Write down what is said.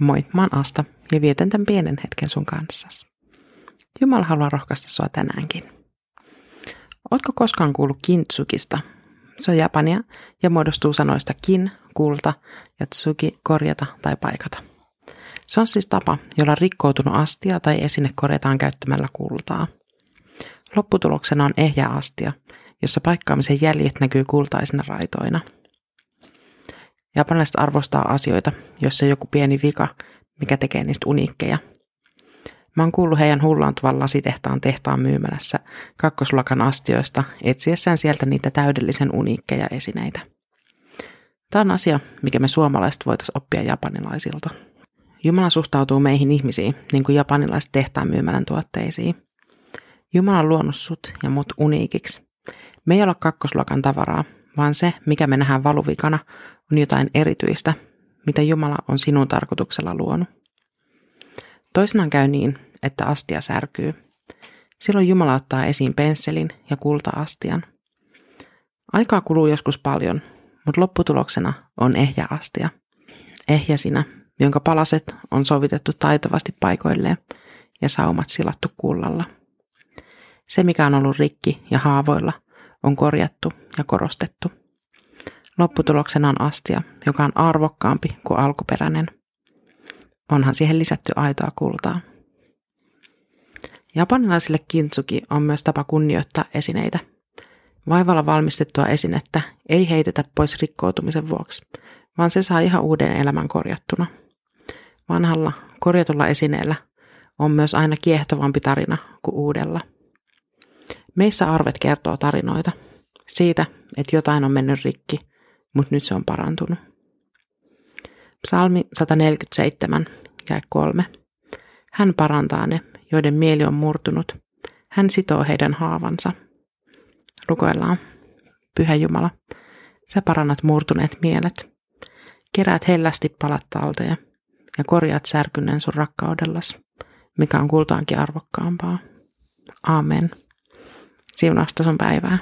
Moi, mä oon Asta ja vietän tämän pienen hetken sun kanssas. Jumala haluaa rohkaista sua tänäänkin. Ootko koskaan kuullut kintsukista? Se on japania ja muodostuu sanoista kin, kulta ja tsuki, korjata tai paikata. Se on siis tapa, jolla rikkoutunut astia tai esine korjataan käyttämällä kultaa. Lopputuloksena on ehjä astia, jossa paikkaamisen jäljet näkyy kultaisina raitoina – Japanilaiset arvostaa asioita, jossa joku pieni vika, mikä tekee niistä uniikkeja. Mä oon kuullut heidän hullaantuvan lasitehtaan tehtaan myymälässä kakkosluokan astioista etsiessään sieltä niitä täydellisen uniikkeja esineitä. Tämä on asia, mikä me suomalaiset voitaisiin oppia japanilaisilta. Jumala suhtautuu meihin ihmisiin, niin kuin japanilaiset tehtaan myymälän tuotteisiin. Jumala on luonut sut ja mut uniikiksi. Me ei olla kakkosluokan tavaraa, vaan se, mikä me nähdään valuvikana, on jotain erityistä, mitä Jumala on sinun tarkoituksella luonut. Toisinaan käy niin, että astia särkyy. Silloin Jumala ottaa esiin pensselin ja kulta-astian. Aikaa kuluu joskus paljon, mutta lopputuloksena on ehjä astia. Ehjä sinä, jonka palaset on sovitettu taitavasti paikoilleen ja saumat silattu kullalla. Se, mikä on ollut rikki ja haavoilla, on korjattu ja korostettu. Lopputuloksena on astia, joka on arvokkaampi kuin alkuperäinen. Onhan siihen lisätty aitoa kultaa. Japanilaisille kintsuki on myös tapa kunnioittaa esineitä. Vaivalla valmistettua esinettä ei heitetä pois rikkoutumisen vuoksi, vaan se saa ihan uuden elämän korjattuna. Vanhalla, korjatulla esineellä on myös aina kiehtovampi tarina kuin uudella. Meissä arvet kertoo tarinoita siitä, että jotain on mennyt rikki – mutta nyt se on parantunut. Psalmi 147, ja 3. Hän parantaa ne, joiden mieli on murtunut. Hän sitoo heidän haavansa. Rukoillaan. Pyhä Jumala, sä parannat murtuneet mielet. Keräät hellästi palat talteen ja korjaat särkyneen sun rakkaudellas, mikä on kultaankin arvokkaampaa. Amen. Siunausta sun päivää.